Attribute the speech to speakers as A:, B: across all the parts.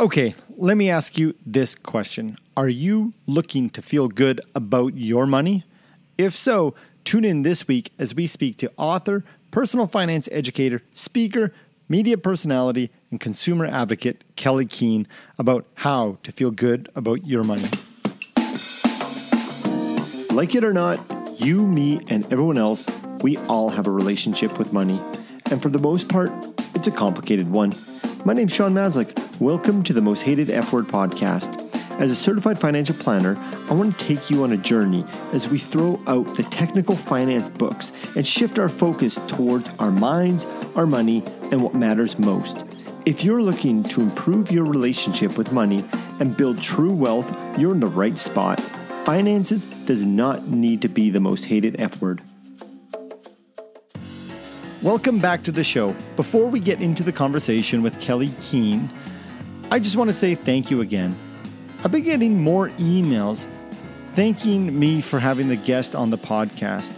A: Okay, let me ask you this question Are you looking to feel good about your money? If so, tune in this week as we speak to author, personal finance educator, speaker, media personality, and consumer advocate Kelley Keehn about how to feel good about your money. Like it or not, you, me, and everyone else, we all have a relationship with money. And for the most part, it's a complicated one. My name's Sean Maslick. Welcome to the Most Hated F Word podcast. As a certified financial planner, I want to take you on a journey as we throw out the technical finance books and shift our focus towards our minds, our money, and what matters most. If you're looking to improve your relationship with money and build true wealth, you're in the right spot. Finances does not need to be the most hated F word. Welcome back to the show. Before we get into the conversation with Kelley Keehn, I just want to say thank you again. I've been getting more emails thanking me for having the guest on the podcast,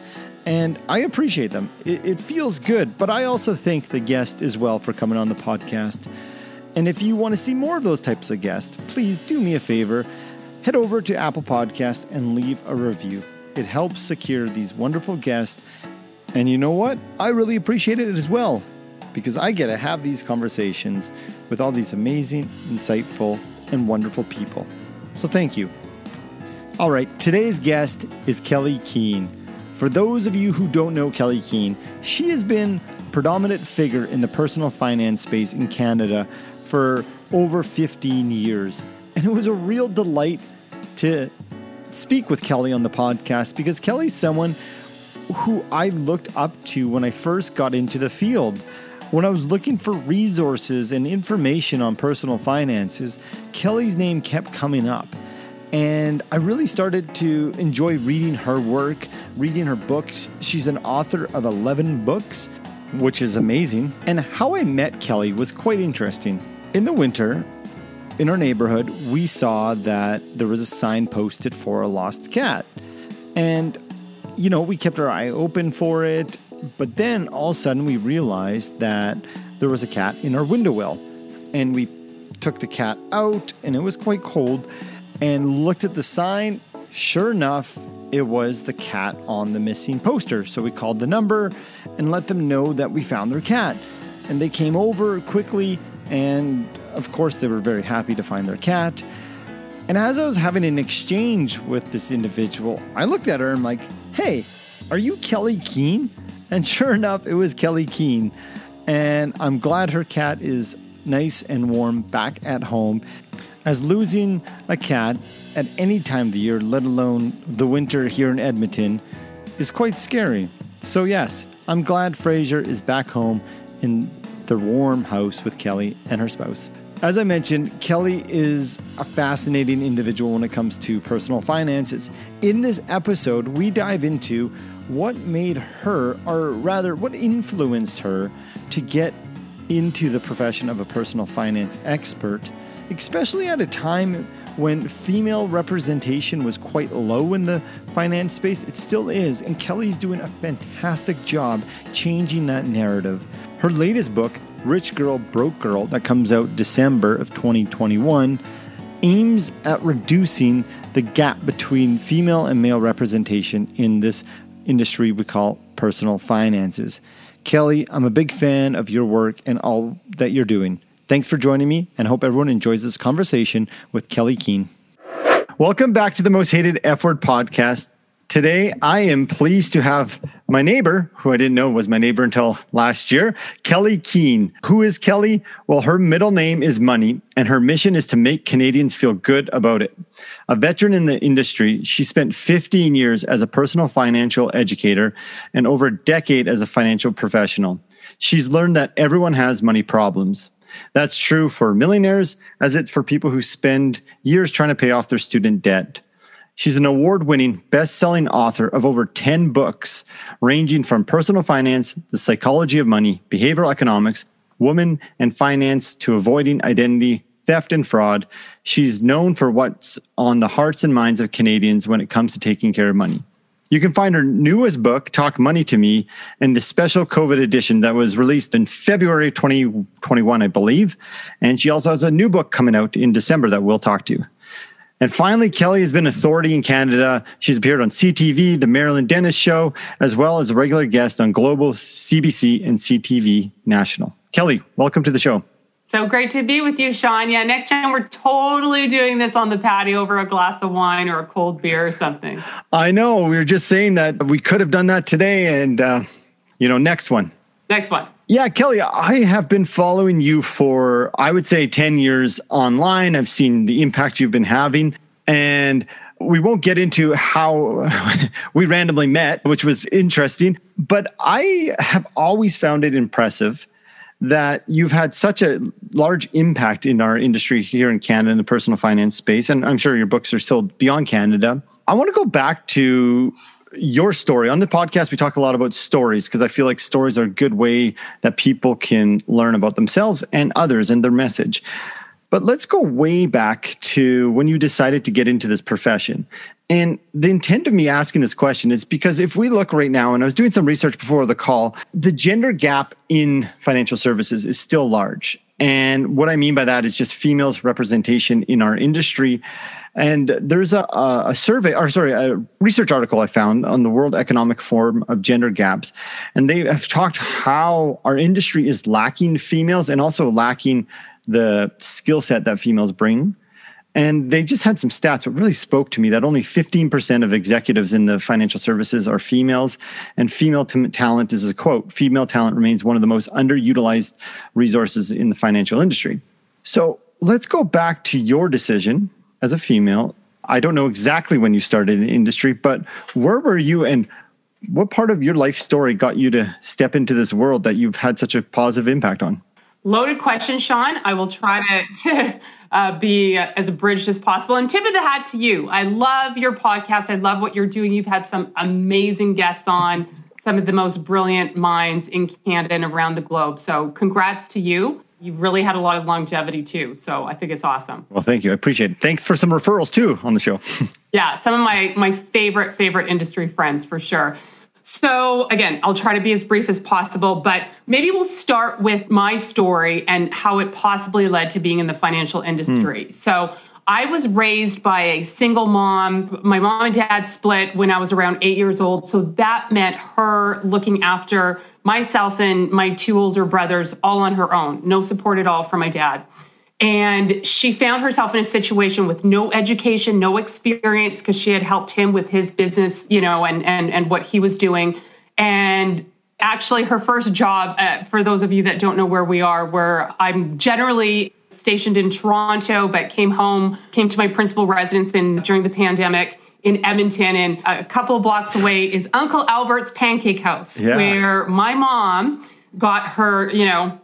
A: and I appreciate them. It, it, feels good, but I also thank the guest as well for coming on the podcast. And if you want to see more of those types of guests, please do me a favor head over to Apple Podcast and leave a review. It helps secure these wonderful guests. And you know what? I really appreciate it as well because I get to have these conversations with all these amazing, insightful, and wonderful people. So thank you. All right, today's guest is Kelley Keehn. For those of you who don't know Kelley Keehn, she has been a predominant figure in the personal finance space in Canada for over 15 years. And it was a real delight to speak with Kelley on the podcast because Kelley's someone who I looked up to when I first got into the field. When I was looking for resources and information on personal finances, Kelley's name kept coming up. And I really started to enjoy reading her work, reading her books. She's an author of 11 books, which is amazing. And how I met Kelley was quite interesting. In the winter, in our neighborhood, we saw that there was a sign posted for a lost cat. And, you know, we kept our eye open for it. But then all of a sudden we realized that there was a cat in our window well. And we took the cat out, and it was quite cold, and looked at the sign. Sure enough, it was the cat on the missing poster. So we called the number and let them know that we found their cat. And they came over quickly and of course, they were very happy to find their cat. And as I was having an exchange with this individual, I looked at her and I'm like, hey, are you Kelley Keehn? And sure enough, it was Kelley Keehn. And I'm glad her cat is nice and warm back at home. As losing a cat at any time of the year, let alone the winter here in Edmonton, is quite scary. So, yes, I'm glad Fraser is back home in the warm house with Kelley and her spouse. As I mentioned, Kelley is a fascinating individual when it comes to personal finances. In this episode, we dive into what made her, or rather, what influenced her to get into the profession of a personal finance expert, especially at a time when female representation was quite low in the finance space. It still is, and Kelley's doing a fantastic job changing that narrative. Her latest book, Rich Girl, Broke Girl, that comes out December of 2021, aims at reducing the gap between female and male representation in this industry we call personal finances. Kelley, I'm a big fan of your work and all that you're doing. Thanks for joining me and hope everyone enjoys this conversation with Kelley Keehn. Welcome back to the Most Hated F Word podcast. Today, I am pleased to have my neighbor, who I didn't know was my neighbor until last year, Kelley Keehn. Who is Kelley? Well, her middle name is Money, and her mission is to make Canadians feel good about it. A veteran in the industry, she spent 15 years as a personal financial educator and over a decade as a financial professional. She's learned that everyone has money problems. That's true for millionaires, as it's for people who spend years trying to pay off their student debt. She's an award winning, best selling author of over 10 books, ranging from personal finance, the psychology of money, behavioral economics, women, and finance to avoiding identity theft and fraud. She's known for what's on the hearts and minds of Canadians when it comes to taking care of money. You can find her newest book, Talk Money to Me, in the special COVID edition that was released in February 2021, I believe. And she also has a new book coming out in December that we'll talk to. And finally, Kelley has been authority in Canada. She's appeared on CTV, The Marilyn Denis Show, as well as a regular guest on Global, CBC, and CTV National. Kelley, welcome to the show.
B: So great to be with you, Sean. Yeah, next time we're totally doing this on the patio over a glass of wine or a cold beer or something.
A: I know. We were just saying that we could have done that today. And, uh, you know, next one.
B: Next one.
A: Yeah, Kelley, I have been following you for, I would say, 10 years online. I've seen the impact you've been having. And we won't get into how we randomly met, which was interesting. But I have always found it impressive that you've had such a large impact in our industry here in Canada in the personal finance space. And I'm sure your books are sold beyond Canada. I want to go back to your story. On the podcast, we talk a lot about stories because I feel like stories are a good way that people can learn about themselves and others and their message. But let's go way back to when you decided to get into this profession. And the intent of me asking this question is because if we look right now, and I was doing some research before the call, the gender gap in financial services is still large. And what I mean by that is just females' representation in our industry. And there's a, a, survey, or sorry, a research article I found on the World Economic Forum of gender gaps. And they have talked how our industry is lacking females and also lacking the skill set that females bring and they just had some stats that really spoke to me that only 15% of executives in the financial services are females. And female t- talent is a quote female talent remains one of the most underutilized resources in the financial industry. So let's go back to your decision as a female. I don't know exactly when you started in the industry, but where were you and what part of your life story got you to step into this world that you've had such a positive impact on?
B: Loaded question, Sean. I will try to, to uh, be as abridged as possible. And tip of the hat to you. I love your podcast. I love what you're doing. You've had some amazing guests on, some of the most brilliant minds in Canada and around the globe. So, congrats to you. You've really had a lot of longevity too. So, I think it's awesome.
A: Well, thank you. I appreciate it. Thanks for some referrals too on the show.
B: yeah, some of my my favorite favorite industry friends for sure. So, again, I'll try to be as brief as possible, but maybe we'll start with my story and how it possibly led to being in the financial industry. Mm. So, I was raised by a single mom. My mom and dad split when I was around eight years old. So that meant her looking after myself and my two older brothers all on her own. No support at all from my dad. And she found herself in a situation with no education, no experience, because she had helped him with his business, you know, and and and what he was doing. And actually, her first job, uh, for those of you that don't know where we are, where I'm generally stationed in Toronto, but came home, came to my principal residence in during the pandemic in Edmonton, and a couple blocks away is Uncle Albert's Pancake House, yeah. where my mom got her, you know,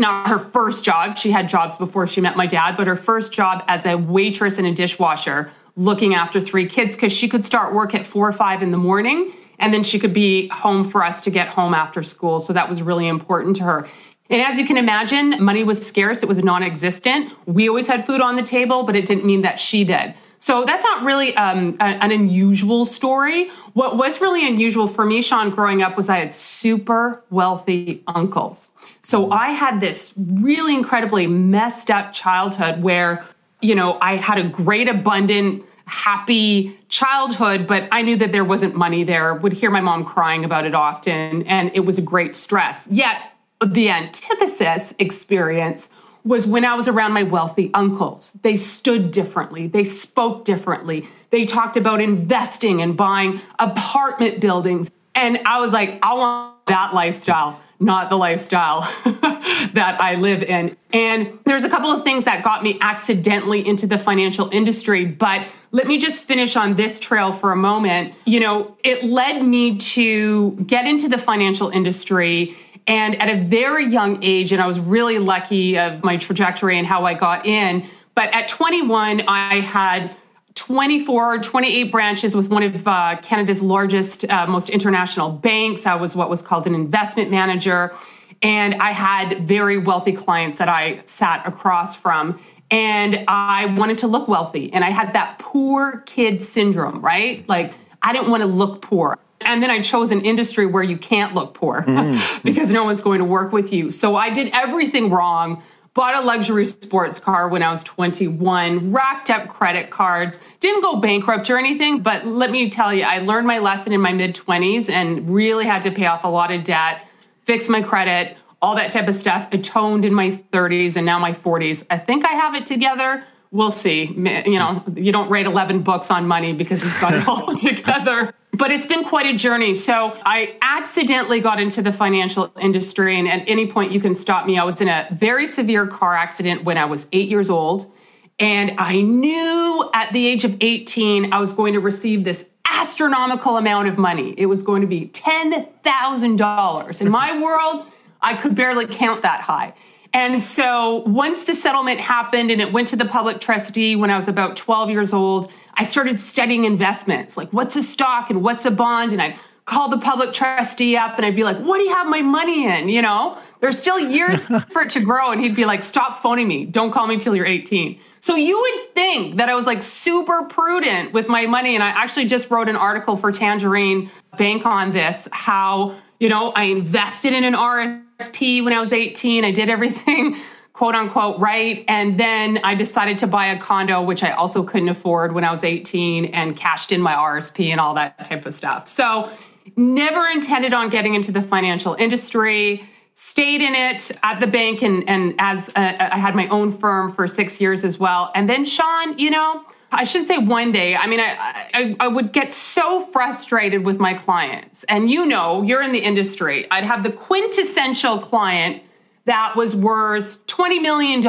B: not her first job. She had jobs before she met my dad, but her first job as a waitress and a dishwasher looking after three kids because she could start work at four or five in the morning and then she could be home for us to get home after school. So that was really important to her. And as you can imagine, money was scarce, it was non existent. We always had food on the table, but it didn't mean that she did. So that's not really um, an unusual story. What was really unusual for me, Sean, growing up was I had super wealthy uncles. So I had this really incredibly messed up childhood where, you know, I had a great, abundant, happy childhood, but I knew that there wasn't money there. Would hear my mom crying about it often, and it was a great stress. Yet the antithesis experience was when I was around my wealthy uncles. They stood differently, they spoke differently, they talked about investing and buying apartment buildings. And I was like, I want that lifestyle, not the lifestyle that I live in. And there's a couple of things that got me accidentally into the financial industry, but let me just finish on this trail for a moment. You know, it led me to get into the financial industry and at a very young age, and I was really lucky of my trajectory and how I got in. But at 21, I had 24, 28 branches with one of uh, Canada's largest, uh, most international banks. I was what was called an investment manager. And I had very wealthy clients that I sat across from. And I wanted to look wealthy. And I had that poor kid syndrome, right? Like, I didn't want to look poor. And then I chose an industry where you can't look poor mm-hmm. because no one's going to work with you. So I did everything wrong. Bought a luxury sports car when I was 21, racked up credit cards, didn't go bankrupt or anything, but let me tell you, I learned my lesson in my mid 20s and really had to pay off a lot of debt, fix my credit, all that type of stuff, atoned in my 30s and now my 40s. I think I have it together we'll see. You know, you don't write 11 books on money because you've got it all together. But it's been quite a journey. So I accidentally got into the financial industry. And at any point, you can stop me. I was in a very severe car accident when I was eight years old. And I knew at the age of 18, I was going to receive this astronomical amount of money. It was going to be $10,000. In my world, I could barely count that high. And so once the settlement happened and it went to the public trustee when I was about 12 years old, I started studying investments like what's a stock and what's a bond. And I'd call the public trustee up and I'd be like, what do you have my money in? You know, there's still years for it to grow. And he'd be like, stop phoning me. Don't call me till you're 18. So you would think that I was like super prudent with my money. And I actually just wrote an article for Tangerine Bank on this, how, you know, I invested in an RSP when I was 18. I did everything quote unquote right. And then I decided to buy a condo, which I also couldn't afford when I was 18 and cashed in my RSP and all that type of stuff. So never intended on getting into the financial industry stayed in it at the bank and, and as a, I had my own firm for six years as well. And then Sean, you know, I shouldn't say one day. I mean, I, I, I, would get so frustrated with my clients. And you know, you're in the industry. I'd have the quintessential client that was worth $20 million,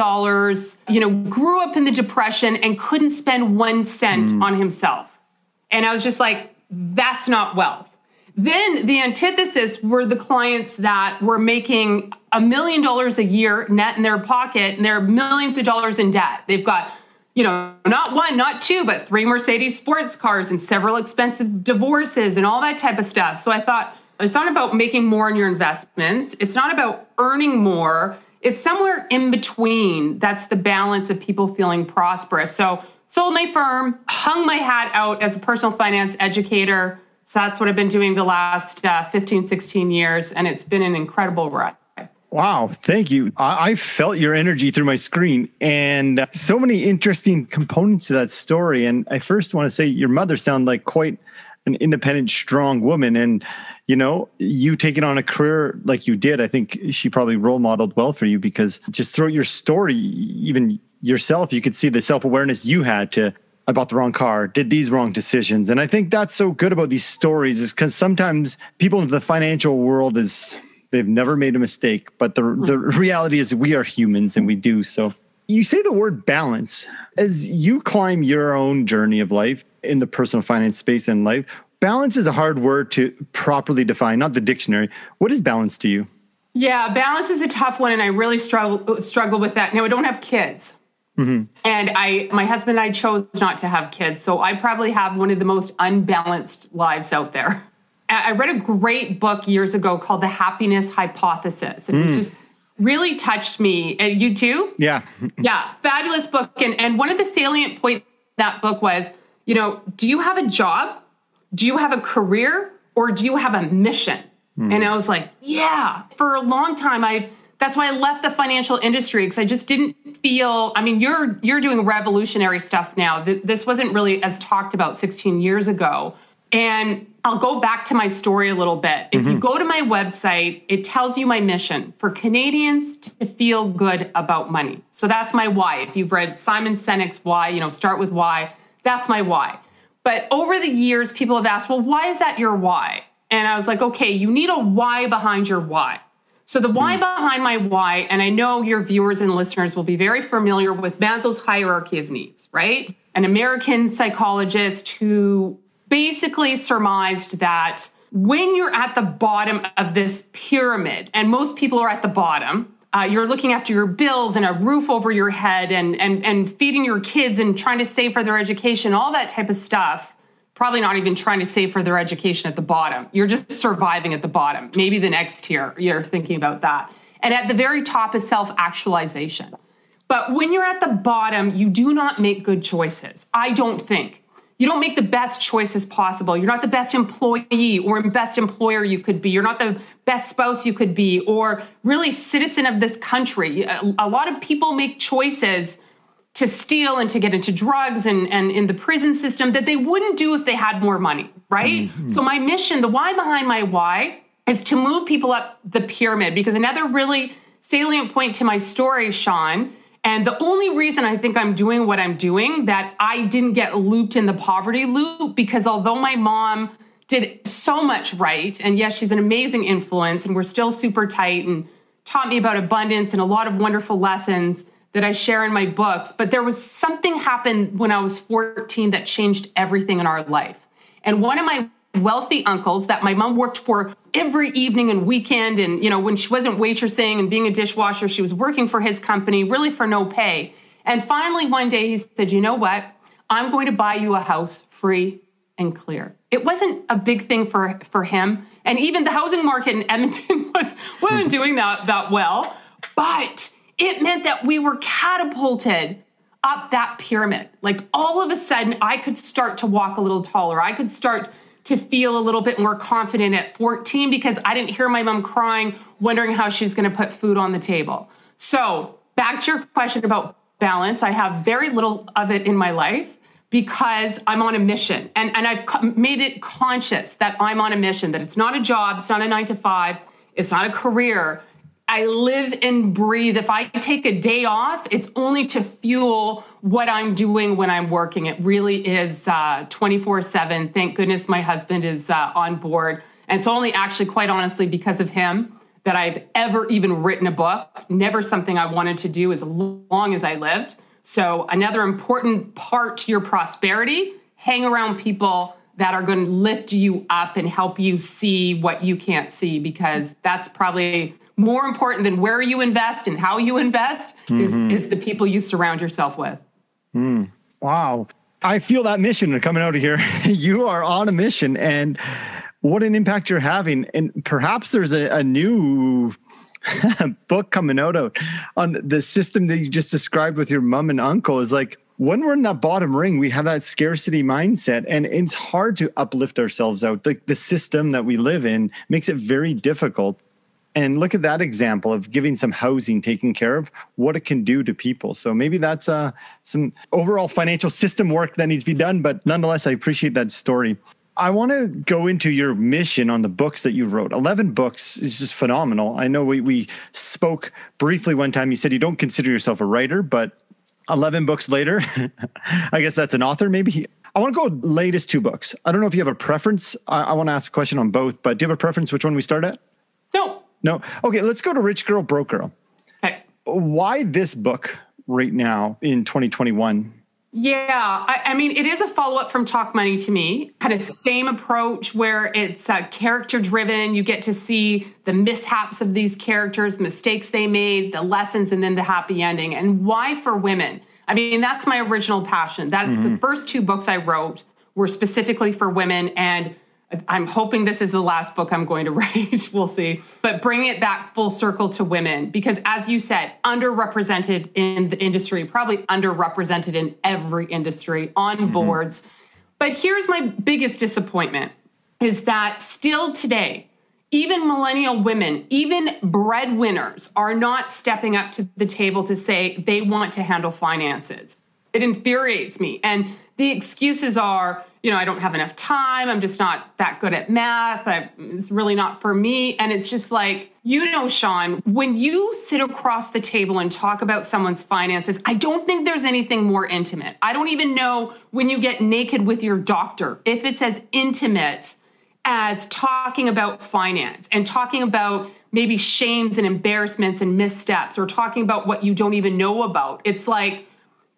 B: you know, grew up in the depression and couldn't spend one cent mm. on himself. And I was just like, that's not wealth. Then the antithesis were the clients that were making a million dollars a year net in their pocket and they're millions of dollars in debt. They've got you know, not one, not two, but three Mercedes sports cars and several expensive divorces and all that type of stuff. So I thought it's not about making more in your investments. It's not about earning more. It's somewhere in between. That's the balance of people feeling prosperous. So sold my firm, hung my hat out as a personal finance educator. So that's what I've been doing the last uh, 15, 16 years. And it's been an incredible ride.
A: Wow, thank you. I, I, felt your energy through my screen and so many interesting components to that story. And I first want to say your mother sounded like quite an independent, strong woman. And, you know, you taking on a career like you did, I think she probably role modeled well for you because just throughout your story, even yourself, you could see the self awareness you had to I bought the wrong car, did these wrong decisions. And I think that's so good about these stories is because sometimes people in the financial world is They've never made a mistake, but the the hmm. reality is we are humans and we do. So you say the word balance as you climb your own journey of life in the personal finance space and life. Balance is a hard word to properly define, not the dictionary. What is balance to you?
B: Yeah, balance is a tough one, and I really struggle struggle with that. Now I don't have kids, mm-hmm. and I my husband and I chose not to have kids, so I probably have one of the most unbalanced lives out there. I read a great book years ago called The Happiness Hypothesis, and mm. it just really touched me. Uh, you too?
A: Yeah.
B: yeah, fabulous book. And and one of the salient points that book was, you know, do you have a job? Do you have a career? Or do you have a mission? Mm. And I was like, yeah. For a long time, I that's why I left the financial industry because I just didn't feel. I mean, you're you're doing revolutionary stuff now. This wasn't really as talked about 16 years ago. And I'll go back to my story a little bit. If mm-hmm. you go to my website, it tells you my mission for Canadians to feel good about money. So that's my why. If you've read Simon Sinek's Why, you know, start with why. That's my why. But over the years, people have asked, well, why is that your why? And I was like, okay, you need a why behind your why. So the why mm. behind my why, and I know your viewers and listeners will be very familiar with Maslow's hierarchy of needs, right? An American psychologist who basically surmised that when you're at the bottom of this pyramid, and most people are at the bottom, uh, you're looking after your bills and a roof over your head and, and, and feeding your kids and trying to save for their education, all that type of stuff. Probably not even trying to save for their education at the bottom. You're just surviving at the bottom. Maybe the next tier, you're thinking about that. And at the very top is self actualization. But when you're at the bottom, you do not make good choices. I don't think you don't make the best choices possible. You're not the best employee or best employer you could be. You're not the best spouse you could be or really citizen of this country. A, lot of people make choices to steal and to get into drugs and, and in the prison system that they wouldn't do if they had more money, right? Mm-hmm. So my mission, the why behind my why is to move people up the pyramid because another really salient point to my story, Sean, and the only reason I think I'm doing what I'm doing that I didn't get looped in the poverty loop because although my mom did so much right and yes, she's an amazing influence and we're still super tight and taught me about abundance and a lot of wonderful lessons that I share in my books, but there was something happened when I was 14 that changed everything in our life. And one of my wealthy uncles that my mom worked for every evening and weekend. And you know when she wasn't waitressing and being a dishwasher she was working for his company really for no pay. And finally one day he said you know what? I'm going to buy you a house free and clear. It wasn't a big thing for for him. And even the housing market in edmonton was wasn't doing that that well. But it meant that we were catapulted up that pyramid. Like all of a sudden i could start to walk a little taller. I could start to feel a little bit more confident at 14 because I didn't hear my mom crying, wondering how she's going to put food on the table. So, back to your question about balance, I have very little of it in my life because I'm on a mission. And, and I've made it conscious that I'm on a mission, that it's not a job, it's not a nine to five, it's not a career. I live and breathe. If I take a day off, it's only to fuel what I'm doing when I'm working. It really is 24 uh, 7. Thank goodness my husband is uh, on board. And it's only actually, quite honestly, because of him that I've ever even written a book. Never something I wanted to do as long as I lived. So, another important part to your prosperity hang around people that are going to lift you up and help you see what you can't see because that's probably more important than where you invest and how you invest mm-hmm. is, is the people you surround yourself with.
A: Mm. Wow. I feel that mission coming out of here. you are on a mission and what an impact you're having. And perhaps there's a, a new book coming out of on the system that you just described with your mom and uncle is like when we're in that bottom ring, we have that scarcity mindset, and it's hard to uplift ourselves out. The, the system that we live in makes it very difficult and look at that example of giving some housing taken care of what it can do to people. So maybe that's uh, some overall financial system work that needs to be done but nonetheless i appreciate that story. I want to go into your mission on the books that you wrote. 11 books is just phenomenal. I know we, we spoke briefly one time. You said you don't consider yourself a writer but 11 books later i guess that's an author maybe. I want to go latest two books. I don't know if you have a preference. I, I want to ask a question on both, but do you have a preference which one we start at?
B: No,
A: no. Okay, let's go to Rich Girl, Broke Girl. Okay. Why this book right now in 2021?
B: Yeah, I, I, mean, it is a follow up from Talk Money to me. Kind of same approach where it's uh, character driven. You get to see the mishaps of these characters, mistakes they made, the lessons, and then the happy ending. And why for women? I mean, that's my original passion. That's mm-hmm. the first two books I wrote were specifically for women. And I'm hoping this is the last book I'm going to write. we'll see. But bring it back full circle to women because, as you said, underrepresented in the industry, probably underrepresented in every industry on mm-hmm. boards. But here's my biggest disappointment is that still today, even millennial women, even breadwinners are not stepping up to the table to say they want to handle finances. It infuriates me. And the excuses are, you know, I don't have enough time. I'm just not that good at math. I, it's really not for me. And it's just like, you know, Sean, when you sit across the table and talk about someone's finances, I don't think there's anything more intimate. I don't even know when you get naked with your doctor if it's as intimate as talking about finance and talking about maybe shames and embarrassments and missteps or talking about what you don't even know about. It's like,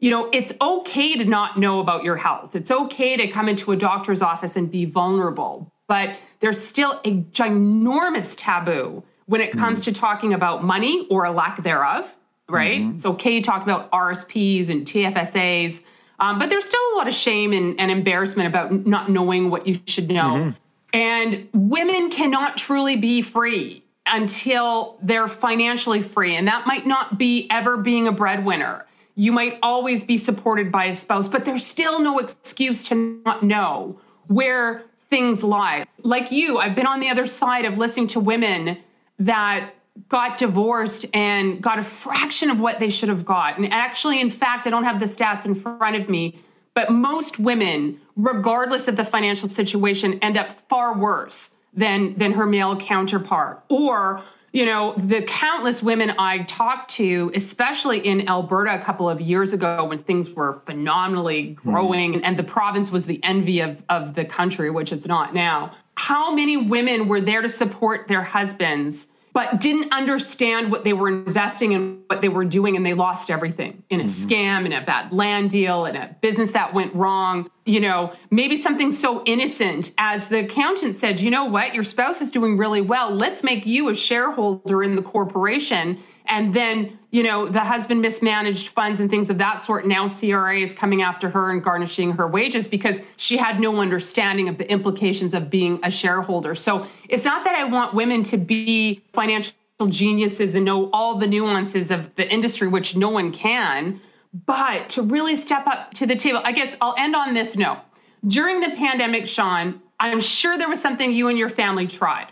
B: you know, it's okay to not know about your health. It's okay to come into a doctor's office and be vulnerable, but there's still a ginormous taboo when it comes mm-hmm. to talking about money or a lack thereof, right? Mm-hmm. It's okay to talk about RSPs and TFSAs, um, but there's still a lot of shame and, and, embarrassment about not knowing what you should know. Mm-hmm. And women cannot truly be free until they're financially free. And that might not be ever being a breadwinner you might always be supported by a spouse, but there's still no excuse to not know where things lie. Like you, I've been on the other side of listening to women that got divorced and got a fraction of what they should have got. And actually, in fact, I don't have the stats in front of me, but most women, regardless of the financial situation, end up far worse than than her male counterpart. Or, you know, the countless women I talked to, especially in Alberta a couple of years ago when things were phenomenally growing mm. and the province was the envy of, of the country, which it's not now. How many women were there to support their husbands? But didn't understand what they were investing in, what they were doing, and they lost everything in a mm-hmm. scam, in a bad land deal, in a business that went wrong. You know, maybe something so innocent as the accountant said, you know what, your spouse is doing really well. Let's make you a shareholder in the corporation and then you know the husband mismanaged funds and things of that sort. Now cra is coming after her and garnishing her wages because she had no understanding of the implications of being a shareholder. So it's not that i want women to be financial geniuses and know all the nuances of the industry which no one can but to really step up to the table i guess i'll end on this note. During the pandemic sean i'm sure there was something you and your family tried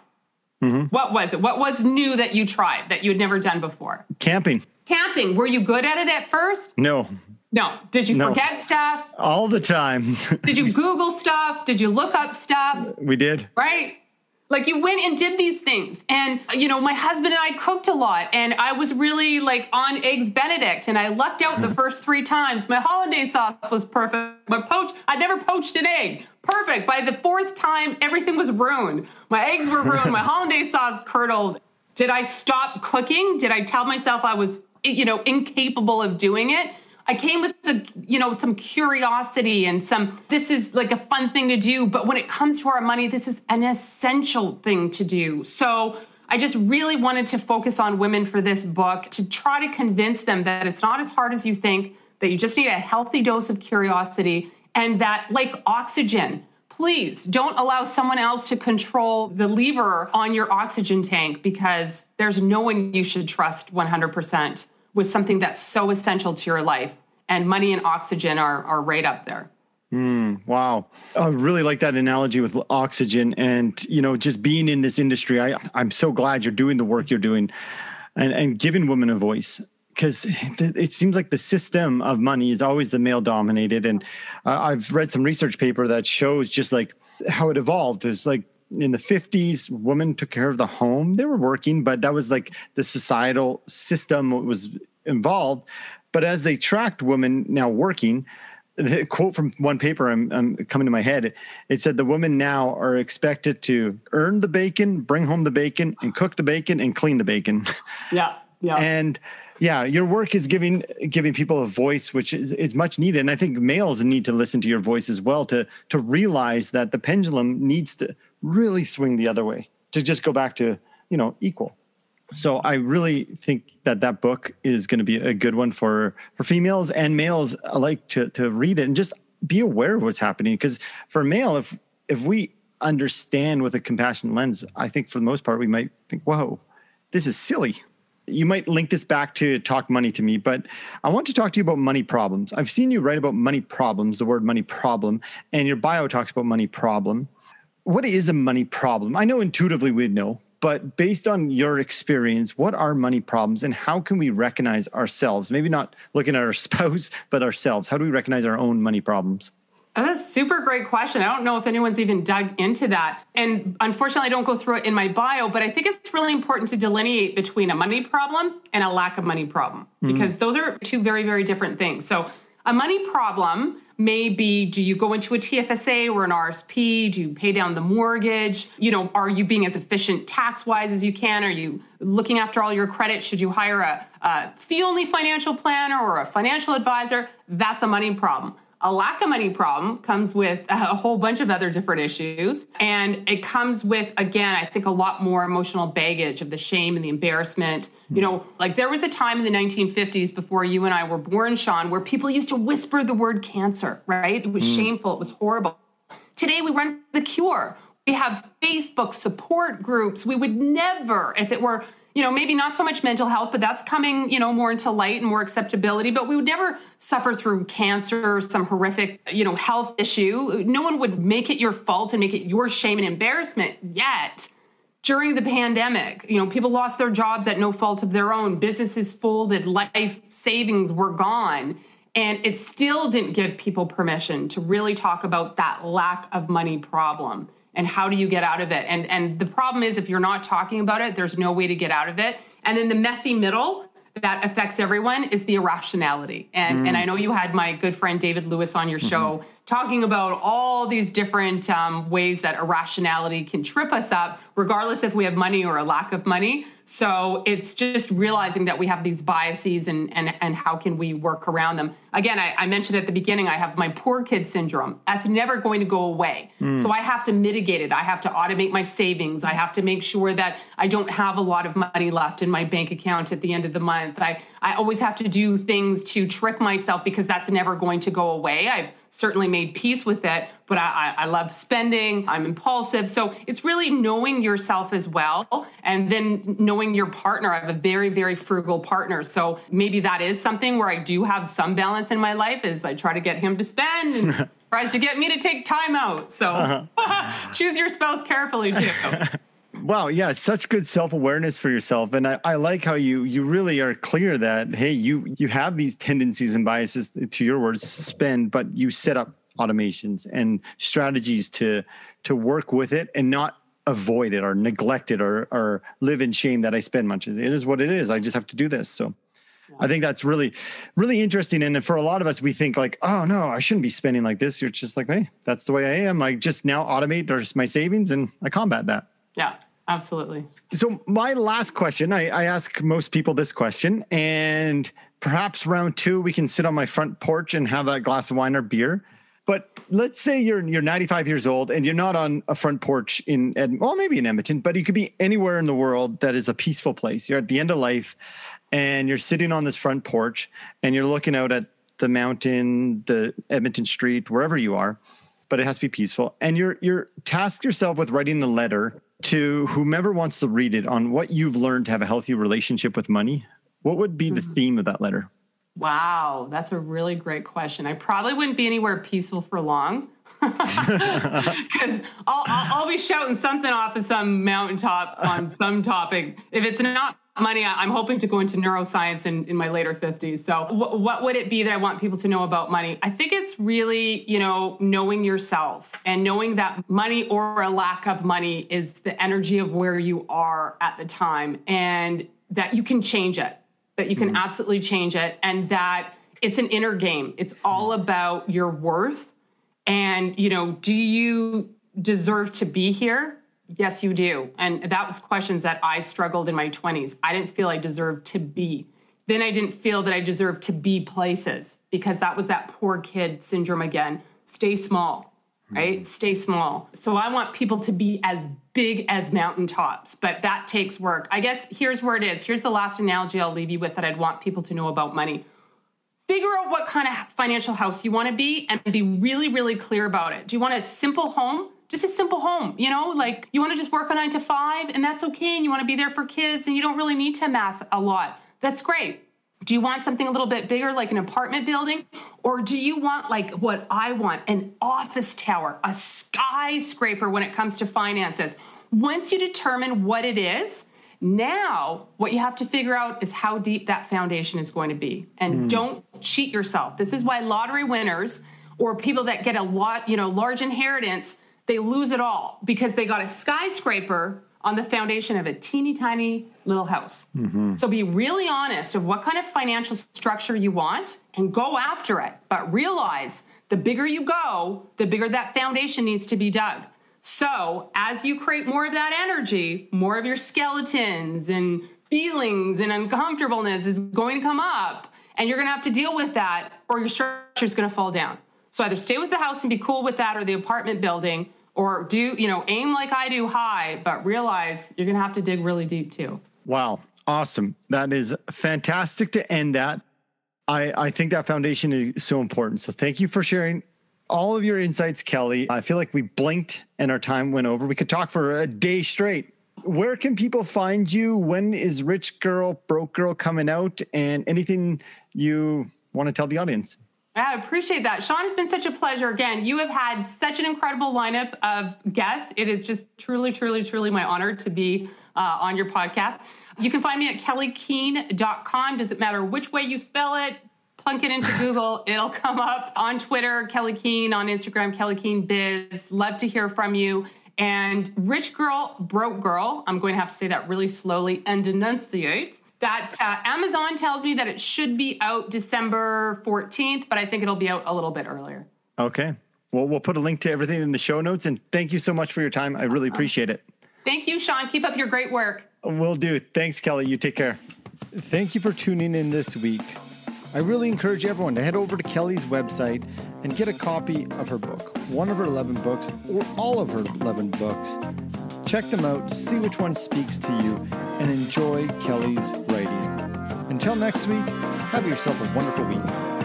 B: Mm-hmm. What was it? What was new that you tried that you had never done before?
A: Camping.
B: Camping. Were you good at it at first?
A: No.
B: No. Did you no. forget stuff?
A: All the time.
B: did you Google stuff? Did you look up stuff?
A: We did.
B: Right? Like you went and did these things. And, you know, my husband and I cooked a lot and I was really like on eggs Benedict and I lucked out the hmm. first three times. My hollandaise sauce was perfect. My poach, I never poached an egg. Perfect. By the fourth time, everything was ruined. My eggs were ruined. My hollandaise sauce curdled. Did I stop cooking? Did I tell myself I was, you know, incapable of doing it? I came with the, you know, some curiosity and some, this is like a fun thing to do. But when it comes to our money, this is an essential thing to do. So I just really wanted to focus on women for this book to try to convince them that it's not as hard as you think, that you just need a healthy dose of curiosity, and that, like oxygen, please don't allow someone else to control the lever on your oxygen tank because there's no one you should trust 100% with something that's so essential to your life. And money and oxygen are, are right up there.
A: Mm, wow. I really like that analogy with oxygen and, you know, just being in this industry. I, I'm so glad you're doing the work you're doing and, and giving women a voice because it seems like the system of money is always the male dominated. And I've read some research paper that shows just like how it evolved. Is like in the 50s, women took care of the home. They were working, but that was like the societal system was involved. But as they tracked women now working, the quote from one paper I'm, I'm, coming to my head it said the women now are expected to earn the bacon bring home the bacon and cook the bacon and clean the bacon
B: yeah yeah
A: and yeah your work is giving giving people a voice which is, is much needed and i think males need to listen to your voice as well to to realize that the pendulum needs to really swing the other way to just go back to you know equal so I really think that that book is going to be a good one for for females and males alike to to read it and just be aware of what's happening. Because for male, if if we understand with a compassionate lens, I think for the most part we might think, "Whoa, this is silly." You might link this back to talk money to me, but I want to talk to you about money problems. I've seen you write about money problems, the word money problem, and your bio talks about money problem. What is a money problem? I know intuitively we know, but based on your experience, what are money problems and how can we recognize ourselves? Maybe not looking at our spouse, but ourselves. How do we recognize our own money problems?
B: That's a super great question. I don't know if anyone's even dug into that. And unfortunately, I don't go through it in my bio, but I think it's really important to delineate between a money problem and a lack of money problem mm-hmm. because those are two very, very different things. So, a money problem Maybe do you go into a TFSA or an RSP? Do you pay down the mortgage? You know, are you being as efficient tax wise as you can? Are you looking after all your credit? Should you hire a, a fee only financial planner or a financial advisor? That's a money problem. A lack of money problem comes with a whole bunch of other different issues. And it comes with, again, I think a lot more emotional baggage of the shame and the embarrassment. You know, like there was a time in the 1950s before you and I were born, Sean, where people used to whisper the word cancer, right? It was mm. shameful, it was horrible. Today we run the cure. We have Facebook support groups. We would never, if it were you know, maybe not so much mental health, but that's coming, you know, more into light and more acceptability. But we would never suffer through cancer or some horrific, you know, health issue. No one would make it your fault and make it your shame and embarrassment yet. During the pandemic, you know, people lost their jobs at no fault of their own. Businesses folded, life savings were gone. And it still didn't give people permission to really talk about that lack of money problem and how do you get out of it and and the problem is if you're not talking about it there's no way to get out of it and then the messy middle that affects everyone is the irrationality and mm. and i know you had my good friend david lewis on your mm-hmm. show mm-hmm talking about all these different um, ways that irrationality can trip us up, regardless if we have money or a lack of money. So it's just realizing that we have these biases and, and, and how can we work around them. Again, I, I mentioned at the beginning, I have my poor kid syndrome. That's never going to go away. Mm. So I have to mitigate it. I have to automate my savings. I have to make sure that I don't have a lot of money left in my bank account at the end of the month. I, I always have to do things to trick myself because that's never going to go away. I've certainly made peace with it, but I, I, love spending. I'm impulsive. So it's really knowing yourself as well. And then knowing your partner. I have a very, very frugal partner. So maybe that is something where I do have some balance in my life is I try to get him to spend and tries to get me to take time out. So uh-huh. choose your spouse carefully too.
A: Wow, yeah, such good self awareness for yourself, and I, I like how you you really are clear that hey, you you have these tendencies and biases to your words spend, but you set up automations and strategies to to work with it and not avoid it or neglect it or or live in shame that I spend much. It is what it is. I just have to do this. So. I think that's really, really interesting. And for a lot of us, we think like, oh no, I shouldn't be spending like this. You're just like, hey, that's the way I am. I just now automate my savings and I combat that.
B: Yeah, absolutely.
A: So, my last question I, I ask most people this question, and perhaps round two, we can sit on my front porch and have a glass of wine or beer. But let's say you're you're 95 years old and you're not on a front porch in Ed, well maybe in Edmonton, but you could be anywhere in the world that is a peaceful place. You're at the end of life, and you're sitting on this front porch and you're looking out at the mountain, the Edmonton street, wherever you are, but it has to be peaceful. And you're you're task yourself with writing a letter to whomever wants to read it on what you've learned to have a healthy relationship with money, what would be the mm-hmm. theme of that letter?
B: Wow, that's a really great question. I probably wouldn't be anywhere peaceful for long. Because I'll, I'll, I'll, be shouting something off of some mountaintop on some topic. If it's not money, I'm hoping to go into neuroscience in, in my later 50s. So, w- what would it be that I want people to know about money? I think it's really, you know, knowing yourself and knowing that money or a lack of money is the energy of where you are at the time and that you can change it, that you can mm-hmm. absolutely change it, and that it's an inner game. It's all about your worth. And, you know, do you deserve to be here? Yes, you do. And that was questions that I struggled in my 20s. I didn't feel I deserved to be. Then I didn't feel that I deserved to be places because that was that poor kid syndrome again. Stay small, right? Mm. Stay small. So I want people to be as big as mountaintops, but that takes work. I guess here's where it is. Here's the last analogy I'll leave you with that I'd want people to know about money. Figure out what kind of financial house you want to be and be really, really clear about it. Do you want a simple home? just a simple home, you know, like you want to just work a nine to five and that's okay. And you want to be there for kids and you don't really need to amass a lot. That's great. Do you want something a little bit bigger, like an apartment building? Or do you want, like what I want, an office tower, a skyscraper when it comes to finances? Once you determine what it is, now what you have to figure out is how deep that foundation is going to be. And mm. don't cheat yourself. This is why lottery winners or people that get a lot, you know, large inheritance they lose it all because they got a skyscraper on the foundation of a teeny tiny little house. Mm-hmm. So be really honest of what kind of financial structure you want and go after it. But realize the bigger you go, the bigger that foundation needs to be dug. So as you create more of that energy, more of your skeletons and feelings and uncomfortableness is going to come up and you're going to have to deal with that or your structure is going to fall down. So either stay with the house and be cool with that or the apartment building, or do, you know, aim like I do high, but realize you're going to have to dig really deep too.
A: Wow. Awesome. That is fantastic to end at. I, I think that foundation is so important. So thank you for sharing all of your insights, Kelley. I feel like we blinked and our time went over. We could talk for a day straight. Where can people find you? When is Rich Girl, Broke Girl coming out? And anything you want to tell the audience?
B: I appreciate that. Sean, it's been such a pleasure. Again, you have had such an incredible lineup of guests. It is just truly, truly, truly my honor to be uh, on your podcast. You can find me at kelleykeehn.com. Doesn't matter which way you spell it, plunk it into Google. It'll come up on Twitter, Kelley Keehn, on Instagram, Kelley Keehn Biz. Love to hear from you. And Rich Girl, Broke Girl, I'm going to have to say that really slowly and enunciate that uh, Amazon tells me that it should be out December 14th, but I think it'll be out a little bit earlier.
A: Okay. Well, we'll put a link to everything in the show notes. And thank you so much for your time. I really appreciate it.
B: Thank you, Sean. Keep up your great work.
A: Will do. Thanks, Kelley. You take care. Thank you for tuning in this week. I really encourage everyone to head over to Kelley's website and get a copy of her book, one of her 11 books, or all of her 11 books. Check them out, see which one speaks to you, and enjoy Kelley's writing. Until next week, have yourself a wonderful week.